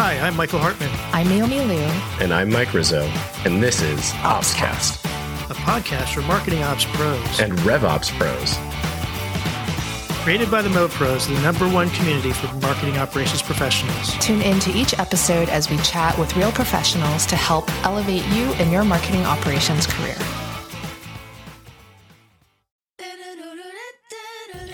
Hi, I'm Michael Hartman, I'm Naomi Liu. And I'm Mike Rizzo, and this is OpsCast a podcast for marketing ops pros and RevOps pros. Created by the Mo Pros, the number one community for marketing operations professionals. Tune into each episode as we chat with real professionals to help elevate you in your marketing operations career.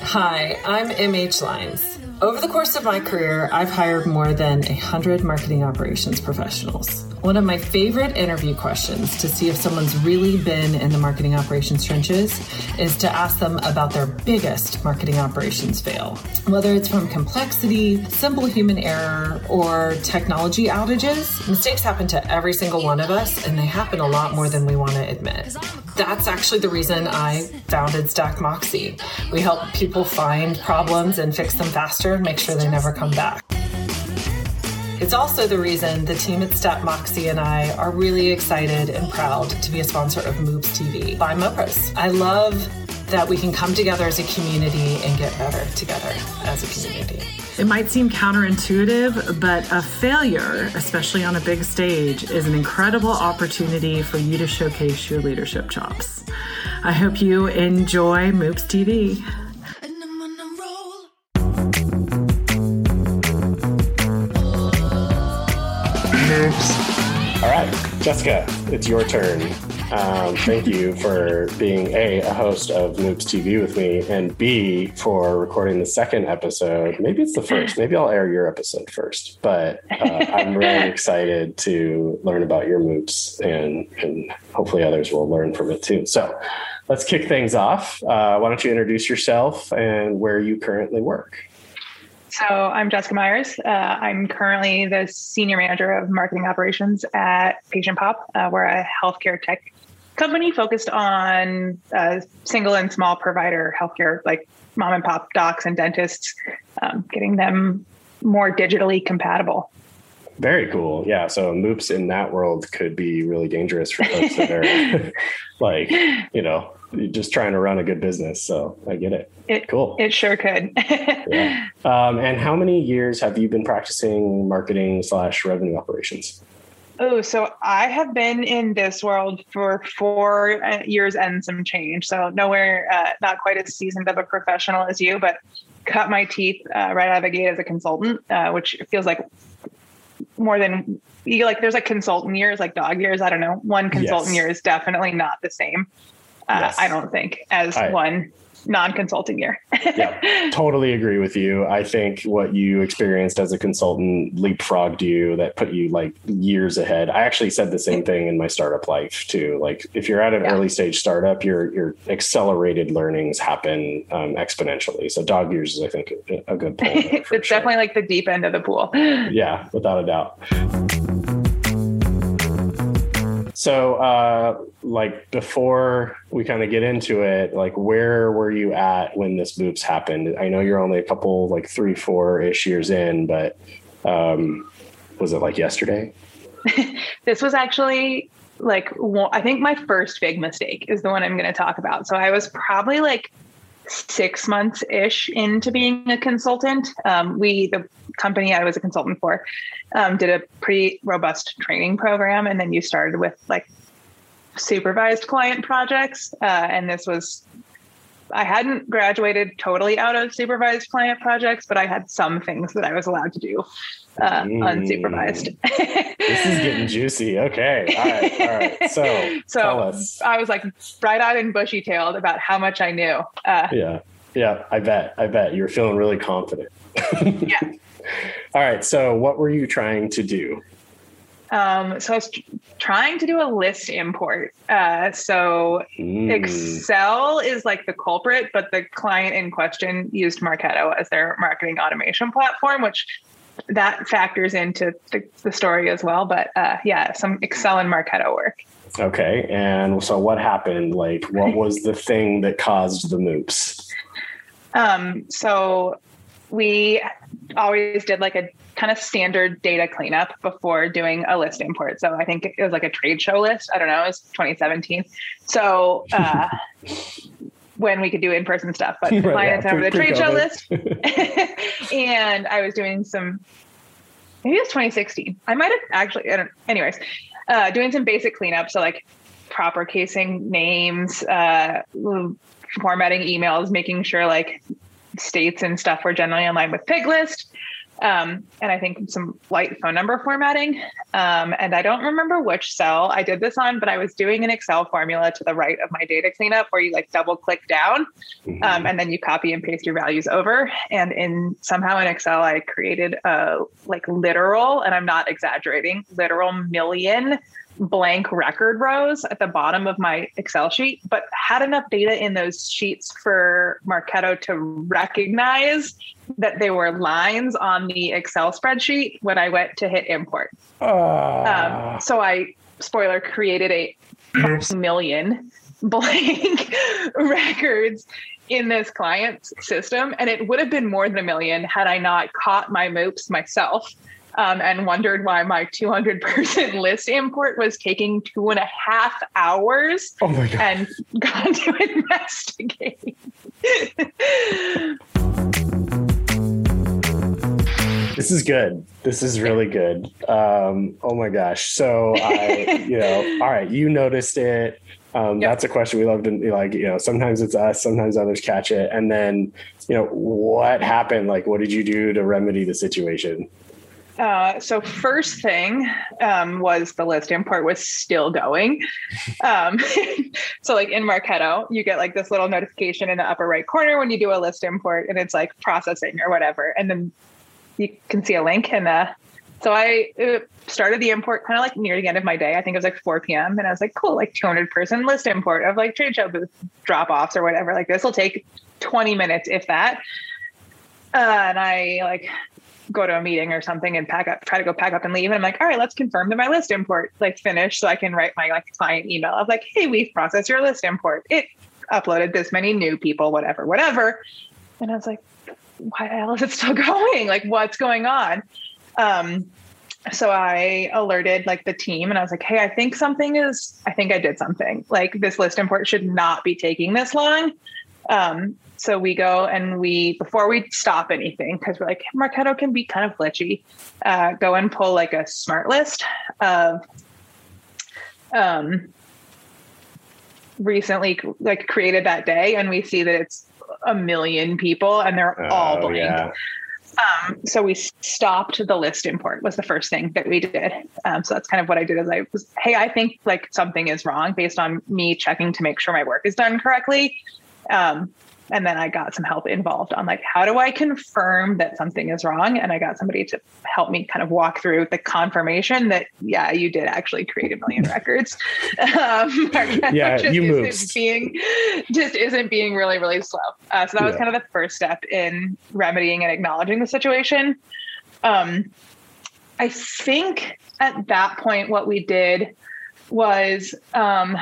Hi, I'm MH Lines. Over the course of my career, I've hired more than 100 marketing operations professionals. One of my favorite interview questions to see if someone's really been in the marketing operations trenches is to ask them about their biggest marketing operations fail. Whether it's from complexity, simple human error, or technology outages, mistakes happen to every single one of us, and they happen a lot more than we want to admit. That's actually the reason I founded Stack Moxie. We help people find problems and fix them faster and make sure they never come back. It's also the reason the team at Stack Moxie and I are really excited and proud to be a sponsor of Moops TV by MoPros. I love that we can come together as a community and get better together as a community. It might seem counterintuitive, but a failure, especially on a big stage, is an incredible opportunity for you to showcase your leadership chops. I hope you enjoy Moops TV. Jessica, it's your turn. Um, thank you for being A, a host of Moops TV with me, and B, for recording the second episode. Maybe it's the first. Maybe I'll air your episode first. But uh, I'm really excited to learn about your Moops, and, and hopefully others will learn from it too. So let's kick things off. Uh, why don't you introduce yourself and where you currently work? So I'm Jessica Myers. Uh, I'm currently the senior manager of marketing operations at PatientPop. Uh, we're a healthcare tech company focused on uh, single and small provider healthcare, like mom and pop docs and dentists, um, getting them more digitally compatible. Very cool. Yeah. So moops in that world could be really dangerous for folks that are like, you know, just trying to run a good business. So I get it. It cool. It sure could. yeah. Um, and how many years have you been practicing marketing slash revenue operations? Oh, so I have been in this world for four uh, years and some change. So nowhere, uh, not quite as seasoned of a professional as you, but cut my teeth uh, right out of the gate as a consultant, uh, which feels like more than you like. There's like consultant years, like dog years. I don't know. One consultant yes. year is definitely not the same. Uh, yes. I don't think as I, one non-consulting year. yeah, totally agree with you. I think what you experienced as a consultant leapfrogged you that put you like years ahead. I actually said the same thing in my startup life too. Like if you're at an yeah. early stage startup, your your accelerated learnings happen um, exponentially. So dog years is I think a, good pool. it's sure. definitely like the deep end of the pool. Yeah, without a doubt. So, uh, like before we kind of get into it, like where were you at when this moops happened? I know you're only a couple, like three, four ish years in, but um, was it like yesterday? this was actually like I think my first big mistake is the one I'm going to talk about. So I was probably like six months ish into being a consultant. Um, we, the company I was a consultant for, um, did a pretty robust training program. And then you started with like supervised client projects. Uh, and this was, I hadn't graduated totally out of supervised client projects, but I had some things that I was allowed to do uh, mm. unsupervised. this is getting juicy. Okay. All right. All right. So, so I was like bright eyed and bushy tailed about how much I knew. Uh, yeah. Yeah. I bet. I bet you were feeling really confident. yeah. All right. So, what were you trying to do? Um, so I was trying to do a list import. Uh, so mm. Excel is like the culprit, but the client in question used Marketo as their marketing automation platform, which that factors into the, the story as well. But uh, yeah, some Excel and Marketo work. Okay. And so what happened? Like, what was the thing that caused the moops? Um, so we always did like a kind of standard data cleanup before doing a list import. So I think it was like a trade show list. I don't know, it was 2017. So uh, when we could do in-person stuff, but right, client yeah, over the trade show list. and I was doing some maybe it's 2016. I might have actually, I don't, anyways, uh, doing some basic cleanup. So like proper casing names, uh, formatting emails, making sure like states and stuff were generally in line with pick list. Um, and I think some light phone number formatting. Um, and I don't remember which cell I did this on, but I was doing an Excel formula to the right of my data cleanup where you like double click down mm-hmm. um, and then you copy and paste your values over. And in somehow in Excel, I created a like literal, and I'm not exaggerating, literal million blank record rows at the bottom of my Excel sheet, but had enough data in those sheets for Marketo to recognize that they were lines on the Excel spreadsheet when I went to hit import. Uh. Um, so I, spoiler, created a million blank records in this client's system. And it would have been more than a million had I not caught my moops myself um, and wondered why my 200 person list import was taking two and a half hours oh my God. and got to investigate. this is good. This is really good. Um, oh my gosh. So I, you know, all right, you noticed it. Um, yep. That's a question we love to like, you know, sometimes it's us, sometimes others catch it. And then, you know, what happened? Like, what did you do to remedy the situation? Uh, so first thing um, was the list import was still going. Um, so like in Marketo, you get like this little notification in the upper right corner when you do a list import, and it's like processing or whatever, and then you can see a link. And uh, so I started the import kind of like near the end of my day. I think it was like 4 p.m. And I was like, cool, like 200 person list import of like trade show drop offs or whatever. Like this will take 20 minutes, if that. Uh, and I like go to a meeting or something and pack up, try to go pack up and leave. And I'm like, all right, let's confirm that my list import like finished so I can write my like client email of like, hey, we've processed your list import. It uploaded this many new people, whatever, whatever. And I was like, why the hell is it still going? Like, what's going on? Um, so I alerted like the team and I was like, hey, I think something is, I think I did something. Like this list import should not be taking this long. Um, so we go and we, before we stop anything, because we're like, Marketo can be kind of glitchy, uh, go and pull like a smart list of um, recently like created that day. And we see that it's a million people and they're oh, all blank. Yeah. Um, so we stopped the list import was the first thing that we did. Um, so that's kind of what I did is I was, hey, I think like something is wrong based on me checking to make sure my work is done correctly. Um, and then I got some help involved on like how do I confirm that something is wrong, and I got somebody to help me kind of walk through the confirmation that yeah, you did actually create a million records. Um, yeah, you moved. Being just isn't being really really slow. Uh, so that was kind of the first step in remedying and acknowledging the situation. Um, I think at that point, what we did was um,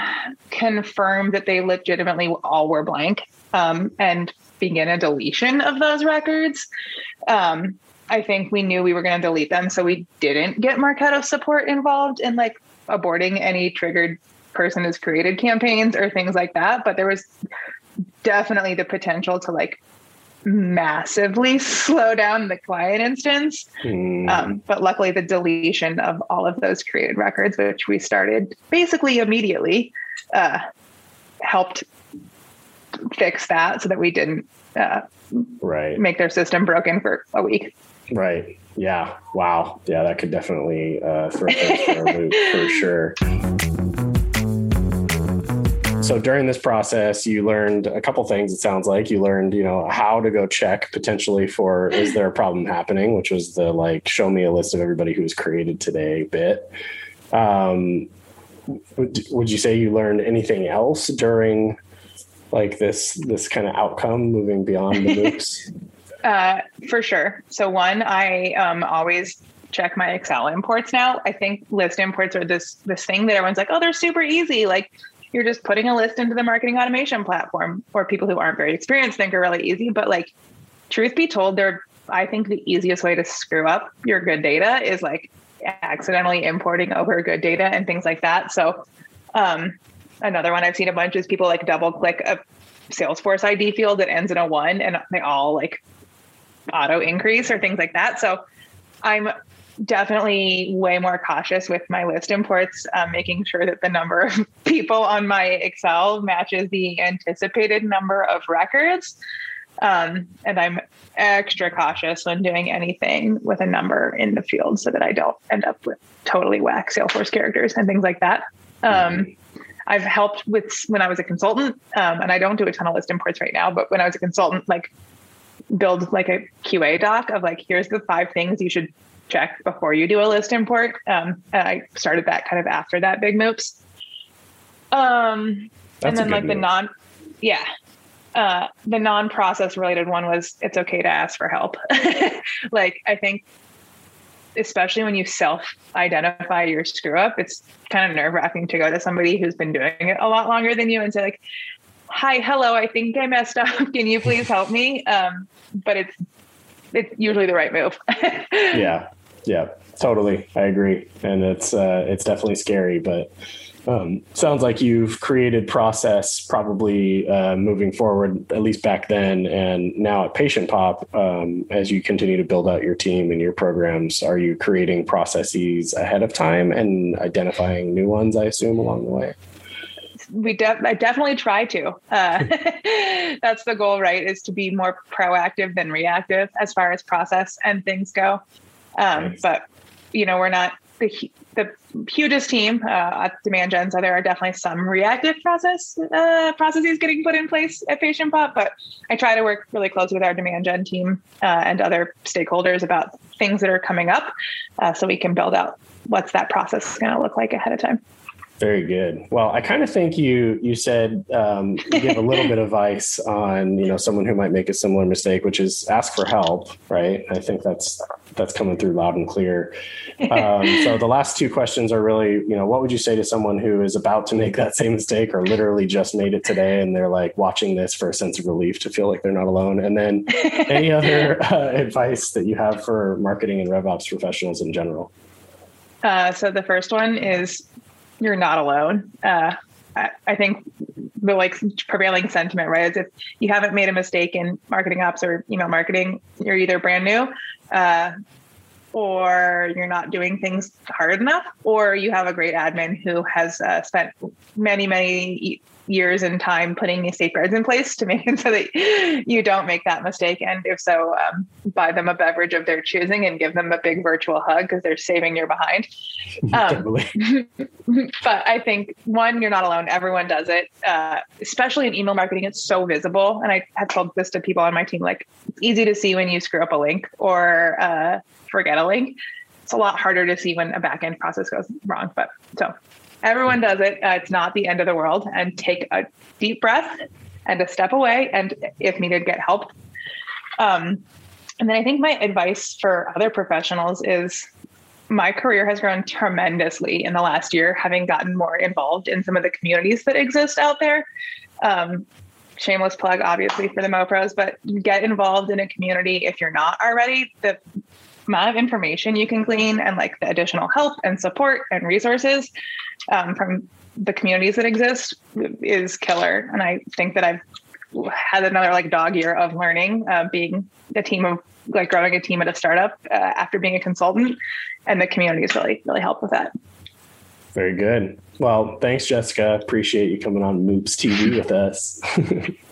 confirm that they legitimately all were blank um, and begin a deletion of those records. Um, I think we knew we were going to delete them, so we didn't get Marketo support involved in like aborting any triggered person has created campaigns or things like that. But there was definitely the potential to like massively slow down the client instance. Mm. Um, but luckily, the deletion of all of those created records, which we started basically immediately, uh, helped fix that so that we didn't uh, right make their system broken for a week. Right. Yeah. Wow. Yeah, that could definitely uh, throw things for a loop for sure. So during this process, you learned a couple things. It sounds like you learned, you know, how to go check potentially for is there a problem happening, which was the like show me a list of everybody who was created today bit. Um, would, would you say you learned anything else during like this this kind of outcome moving beyond the moops? uh, for sure. So one, I um, always check my Excel imports now. I think list imports are this this thing that everyone's like, oh, they're super easy. Like you're just putting a list into the marketing automation platform, or people who aren't very experienced think are really easy. But like, truth be told, they're I think the easiest way to screw up your good data is like accidentally importing over good data and things like that. So um, Another one I've seen a bunch is people like double click a Salesforce ID field that ends in a one and they all like auto increase or things like that. So I'm definitely way more cautious with my list imports, um, making sure that the number of people on my Excel matches the anticipated number of records. Um, and I'm extra cautious when doing anything with a number in the field so that I don't end up with totally whack Salesforce characters and things like that. Um, I've helped with when I was a consultant, um, and I don't do a ton of list imports right now, but when I was a consultant, like build like a QA doc of like, here's the five things you should check before you do a list import. Um, and I started that kind of after that big moops. Um, and then like move. the non, yeah, uh, the non-process related one was it's okay to ask for help. like I think, especially when you self-identify your screw up, it's kind of nerve-wracking to go to somebody who's been doing it a lot longer than you and say like, "Hi, hello, I think I messed up. Can you please help me?" Um, but it's it's usually the right move. yeah, yeah, totally. I agree, and it's uh, it's definitely scary, but um, sounds like you've created process probably uh, moving forward, at least back then, and now at PatientPop. Um, as you continue to build out your team and your programs, are you creating processes ahead of time and identifying new ones? I assume along the way we de- I definitely try to. Uh, that's the goal, right? Is to be more proactive than reactive as far as process and things go. Um, nice. But you know, we're not the the hugest team uh, at Demand Gen, so there are definitely some reactive process uh, processes getting put in place at PatientPop. But I try to work really close with our Demand Gen team uh, and other stakeholders about things that are coming up, uh, so we can build out what's that process going to look like ahead of time. Very good. Well, I kind of think you you said um, give a little bit of advice on you know someone who might make a similar mistake, which is ask for help, right? I think that's that's coming through loud and clear. Um, so the last two questions are really you know what would you say to someone who is about to make that same mistake or literally just made it today and they're like watching this for a sense of relief to feel like they're not alone, and then any other uh, advice that you have for marketing and RevOps professionals in general. Uh, so the first one is you're not alone. Uh, I, think the like prevailing sentiment, right, is if you haven't made a mistake in marketing ops or email marketing, you're either brand new, uh, or you're not doing things hard enough, or you have a great admin who has uh, spent many, many years and time putting these safeguards in place to make it so that you don't make that mistake. And if so, um, buy them a beverage of their choosing and give them a big virtual hug because they're saving your behind. Um, but I think one, you're not alone. Everyone does it, uh, especially in email marketing. It's so visible. And I have told this to people on my team, like it's easy to see when you screw up a link or uh, forget a link. It's a lot harder to see when a back end process goes wrong. But so Everyone does it. Uh, it's not the end of the world. And take a deep breath and a step away, and if needed, get help. Um, and then I think my advice for other professionals is my career has grown tremendously in the last year, having gotten more involved in some of the communities that exist out there. Um, shameless plug, obviously, for the MoPros, but get involved in a community if you're not already. The amount of information you can glean and like the additional help and support and resources um, from the communities that exist is killer. And I think that I've had another like dog year of learning, uh, being a team of like growing a team at a startup uh, after being a consultant, and the communities really really help with that. Very good. Well, thanks, Jessica. Appreciate you coming on Moops TV with us.